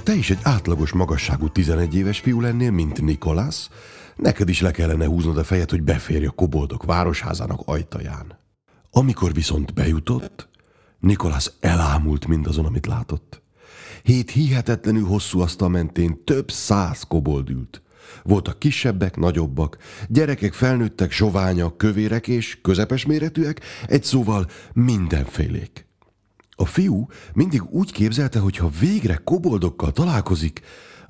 te is egy átlagos magasságú 11 éves fiú lennél, mint Nikolász, neked is le kellene húznod a fejed, hogy beférj a koboldok városházának ajtaján. Amikor viszont bejutott, Nikolász elámult mindazon, amit látott. Hét hihetetlenül hosszú asztal mentén több száz kobold ült. Voltak kisebbek, nagyobbak, gyerekek felnőttek, soványak, kövérek és közepes méretűek, egy szóval mindenfélék. A fiú mindig úgy képzelte, hogy ha végre koboldokkal találkozik,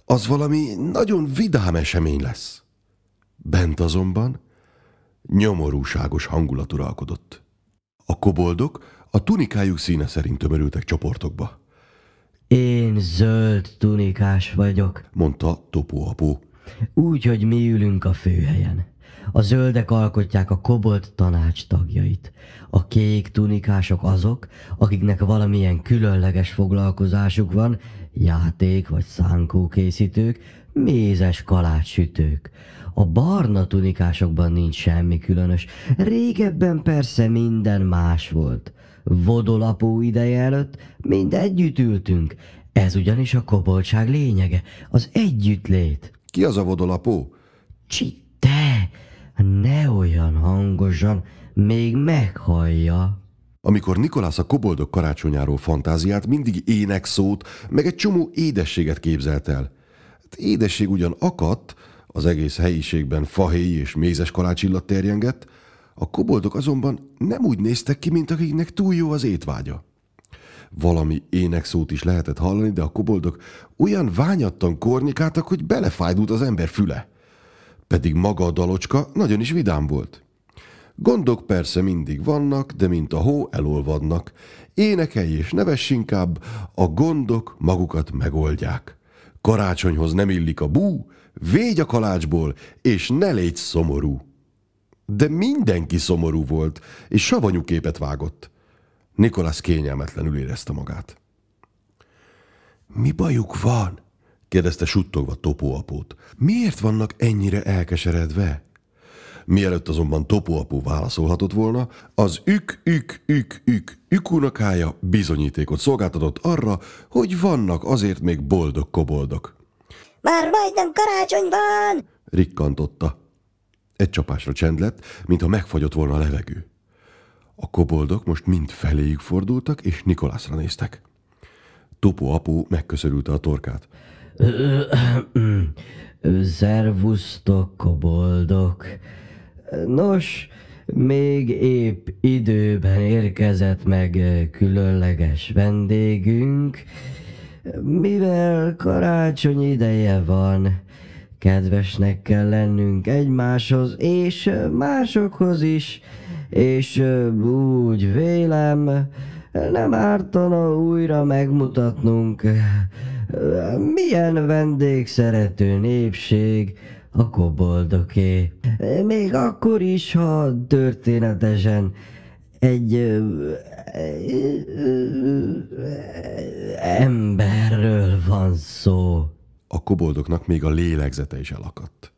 az valami nagyon vidám esemény lesz. Bent azonban nyomorúságos hangulat uralkodott. A koboldok a tunikájuk színe szerint tömörültek csoportokba. Én zöld tunikás vagyok, mondta Topó apó. Úgy, hogy mi ülünk a főhelyen. A zöldek alkotják a kobolt tanács tagjait. A kék tunikások azok, akiknek valamilyen különleges foglalkozásuk van, játék vagy szánkókészítők, mézes kalácssütők. A barna tunikásokban nincs semmi különös. Régebben persze minden más volt. Vodolapó ideje előtt mind együtt ültünk. Ez ugyanis a koboltság lényege, az együttlét. Ki az a vodolapó? Csi, te! Ne olyan hangosan, még meghallja. Amikor Nikolász a koboldok karácsonyáról fantáziát, mindig ének szót, meg egy csomó édességet képzelt el. Hát édesség ugyan akadt, az egész helyiségben fahéj és mézes kalácsillat terjengett, a koboldok azonban nem úgy néztek ki, mint akiknek túl jó az étvágya. Valami énekszót is lehetett hallani, de a koboldok olyan ványattan kornikáltak, hogy belefájdult az ember füle. Pedig maga a dalocska nagyon is vidám volt. Gondok persze mindig vannak, de mint a hó elolvadnak. Énekelj és nevess inkább, a gondok magukat megoldják. Karácsonyhoz nem illik a bú, végy a kalácsból, és ne légy szomorú. De mindenki szomorú volt, és savanyú képet vágott. Nikolász kényelmetlenül érezte magát. Mi bajuk van? Kérdezte suttogva topóapót. Miért vannak ennyire elkeseredve? Mielőtt azonban topóapó válaszolhatott volna, az ük, ük, ük, ük, ükunokája bizonyítékot szolgáltatott arra, hogy vannak azért még boldog koboldok. Már majdnem karácsony van! rikkantotta. Egy csapásra csend lett, mintha megfagyott volna a levegő. A koboldok most mind feléjük fordultak, és Nikolászra néztek. Topó apó megköszörülte a torkát. Szervusztok, koboldok! Nos, még épp időben érkezett meg különleges vendégünk, mivel karácsony ideje van, kedvesnek kell lennünk egymáshoz és másokhoz is, és úgy vélem, nem ártana újra megmutatnunk, milyen vendégszerető népség a koboldoké. Még akkor is, ha történetesen egy emberről van szó. A koboldoknak még a lélegzete is elakadt.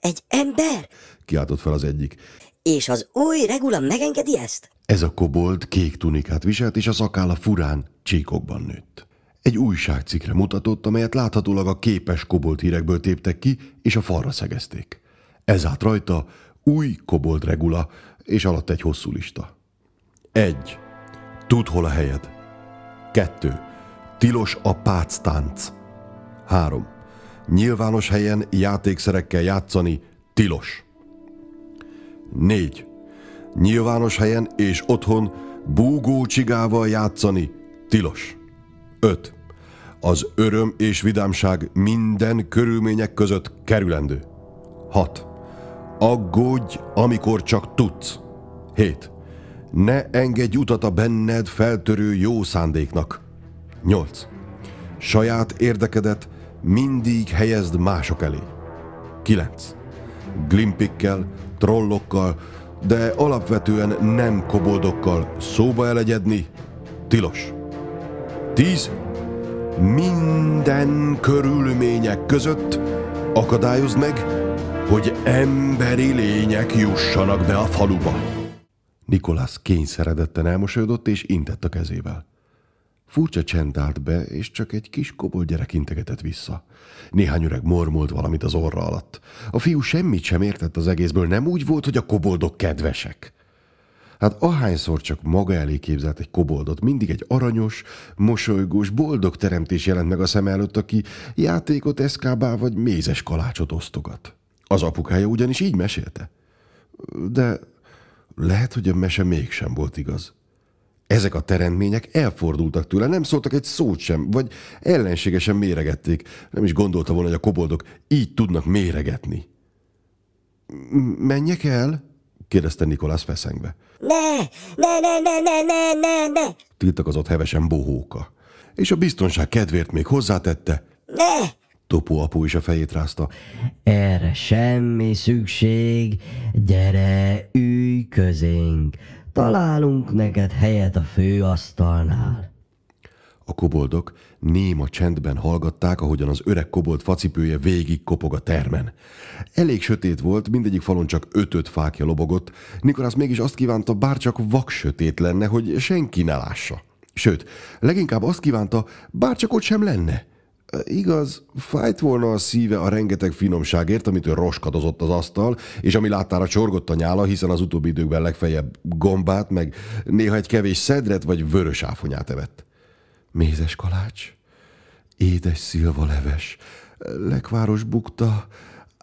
Egy ember? Kiáltott fel az egyik. És az új regula megengedi ezt? Ez a kobold kék tunikát viselt, és a szakála furán csíkokban nőtt. Egy újságcikre mutatott, amelyet láthatólag a képes kobold hírekből téptek ki, és a falra szegezték. Ez állt rajta új kobold regula, és alatt egy hosszú lista. Egy. Tudd, hol a helyed. Kettő. Tilos a páctánc. Három. Nyilvános helyen játékszerekkel játszani tilos. Négy. Nyilvános helyen és otthon búgó csigával játszani tilos. 5. Az öröm és vidámság minden körülmények között kerülendő. 6. Aggódj, amikor csak tudsz. 7. Ne engedj utat a benned feltörő jó szándéknak. 8. Saját érdekedet mindig helyezd mások elé. 9. Glimpikkel, trollokkal, de alapvetően nem koboldokkal szóba elegyedni tilos. 10. Minden körülmények között akadályozd meg, hogy emberi lények jussanak be a faluba. Nikolász kényszeredetten elmosolyodott és intett a kezével. Furcsa csend állt be, és csak egy kis kobold gyerek integetett vissza. Néhány öreg mormolt valamit az orra alatt. A fiú semmit sem értett az egészből, nem úgy volt, hogy a koboldok kedvesek. Hát ahányszor csak maga elé képzelt egy koboldot, mindig egy aranyos, mosolygós, boldog teremtés jelent meg a szem előtt, aki játékot eszkábál vagy mézes kalácsot osztogat. Az apukája ugyanis így mesélte. De lehet, hogy a mese mégsem volt igaz. Ezek a teremtmények elfordultak tőle, nem szóltak egy szót sem, vagy ellenségesen méregették. Nem is gondolta volna, hogy a koboldok így tudnak méregetni. Menjek el? Kérdezte Nikolász feszengve. Ne, ne, ne, ne, ne, ne, ne, ne, Tiltakozott hevesen bohóka. És a biztonság kedvéért még hozzátette, ne! Topó apu is a fejét rázta. Erre semmi szükség, gyere, ülj közénk. Találunk neked helyet a főasztalnál. A koboldok néma csendben hallgatták, ahogyan az öreg kobold facipője végig kopog a termen. Elég sötét volt, mindegyik falon csak ötöt fákja lobogott. Nikolász mégis azt kívánta, bár csak vak sötét lenne, hogy senki ne lássa. Sőt, leginkább azt kívánta, bár csak ott sem lenne. Igaz, fájt volna a szíve a rengeteg finomságért, amit ő roskadozott az asztal, és ami láttára csorgott a nyála, hiszen az utóbbi időkben legfeljebb gombát, meg néha egy kevés szedret vagy vörös áfonyát evett. Mézes kalács, édes szilvaleves, lekváros bukta,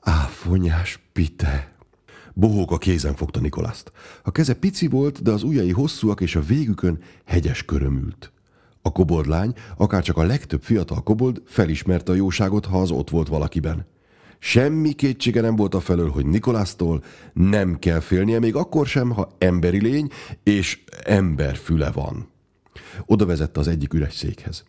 áfonyás pite. Bohók a kézen fogta Nikolászt. A keze pici volt, de az ujjai hosszúak, és a végükön hegyes köröm ült. A koboldlány, akárcsak a legtöbb fiatal kobold felismerte a jóságot, ha az ott volt valakiben. Semmi kétsége nem volt a felől, hogy Nikolásztól nem kell félnie, még akkor sem, ha emberi lény és ember füle van. Oda vezette az egyik üres székhez.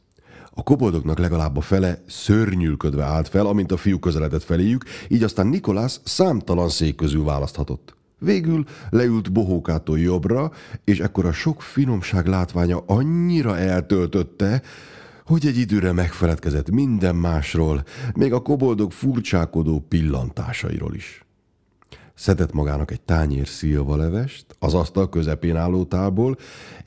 A koboldoknak legalább a fele szörnyűlködve állt fel, amint a fiú közeledett feléjük, így aztán Nikolász számtalan szék közül választhatott. Végül leült bohókától jobbra, és ekkor a sok finomság látványa annyira eltöltötte, hogy egy időre megfeledkezett minden másról, még a koboldok furcsákodó pillantásairól is. Szedett magának egy tányér szilvalevest, az asztal közepén álló tálból,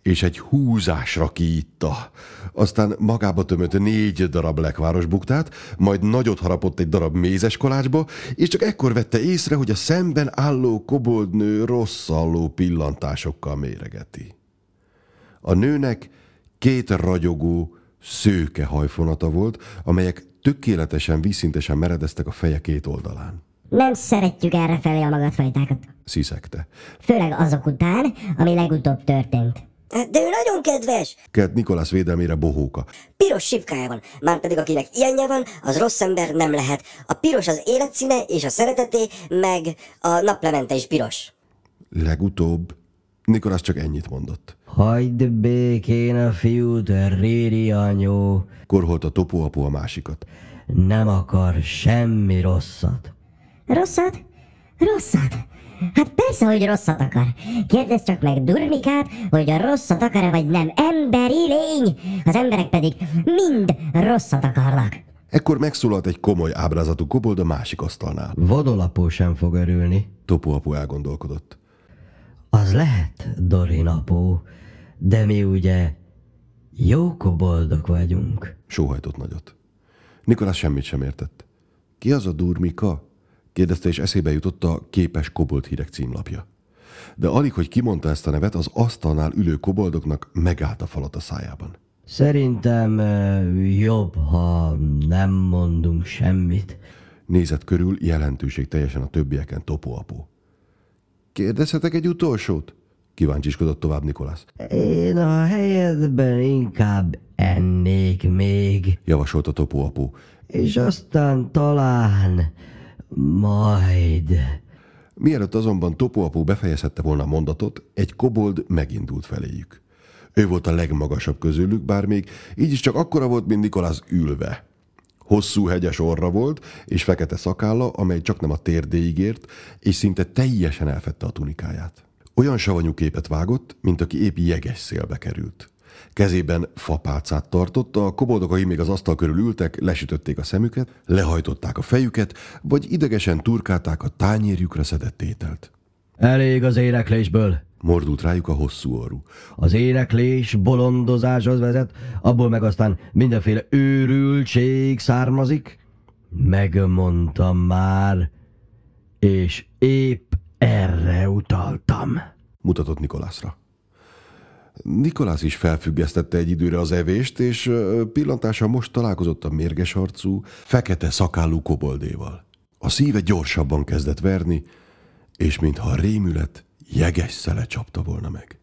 és egy húzásra kiitta. Aztán magába tömött négy darab lekváros buktát, majd nagyot harapott egy darab mézes kalácsba, és csak ekkor vette észre, hogy a szemben álló koboldnő rosszalló pillantásokkal méregeti. A nőnek két ragyogó, szőke hajfonata volt, amelyek tökéletesen, vízszintesen meredeztek a feje két oldalán. Nem szeretjük errefelé a magatfajtákat. Sziszegte. Főleg azok után, ami legutóbb történt. Hát, De ő nagyon kedves. Kelt Nikolász védelmére bohóka. Piros sipkája van, már pedig akinek ilyenje van, az rossz ember nem lehet. A piros az életszíne és a szereteté, meg a naplemente is piros. Legutóbb Nikolász csak ennyit mondott. Hagyd békén a fiút, Riri anyó. Korholt a topóapó a másikat. Nem akar semmi rosszat. Rosszat? Rosszat? Hát persze, hogy rosszat akar. Kérdezz csak meg Durmikát, hogy a rosszat akar-e vagy nem. Emberi lény! Az emberek pedig mind rosszat akarnak. Ekkor megszólalt egy komoly ábrázatú kobold a másik asztalnál. Vodolapó sem fog örülni. Topóapó elgondolkodott. Az lehet, Dorin apó, de mi ugye jó koboldok vagyunk. Sóhajtott nagyot. Nikolász semmit sem értett. Ki az a durmika? Kérdezte, és eszébe jutott a képes kobold hírek címlapja. De alig, hogy kimondta ezt a nevet, az asztalnál ülő koboldoknak megállt a falat a szájában. Szerintem jobb, ha nem mondunk semmit. Nézett körül jelentőség teljesen a többieken topóapó. Kérdezhetek egy utolsót? Kíváncsiskodott tovább Nikolász. Én a helyedben inkább ennék még, Javasolta topóapó. és aztán talán majd. Mielőtt azonban topóapó befejezhette volna a mondatot, egy kobold megindult feléjük. Ő volt a legmagasabb közülük, bár még így is csak akkora volt, mint Nikolász ülve. Hosszú hegyes orra volt, és fekete szakálla, amely csak nem a térdéig ért, és szinte teljesen elfette a tunikáját. Olyan savanyú képet vágott, mint aki épp jeges szélbe került. Kezében fapálcát tartotta, a koboldokai még az asztal körül ültek, lesütötték a szemüket, lehajtották a fejüket, vagy idegesen turkálták a tányérjukra szedett ételt. Elég az éneklésből. Mordult rájuk a hosszú orrú. Az éneklés, bolondozás az vezet, abból meg aztán mindenféle őrültség származik. Megmondtam már, és épp erre utaltam. Mutatott Nikolászra. Nikolász is felfüggesztette egy időre az evést, és pillantása most találkozott a mérges arcú, fekete szakállú koboldéval. A szíve gyorsabban kezdett verni, és mintha a rémület jeges szele csapta volna meg.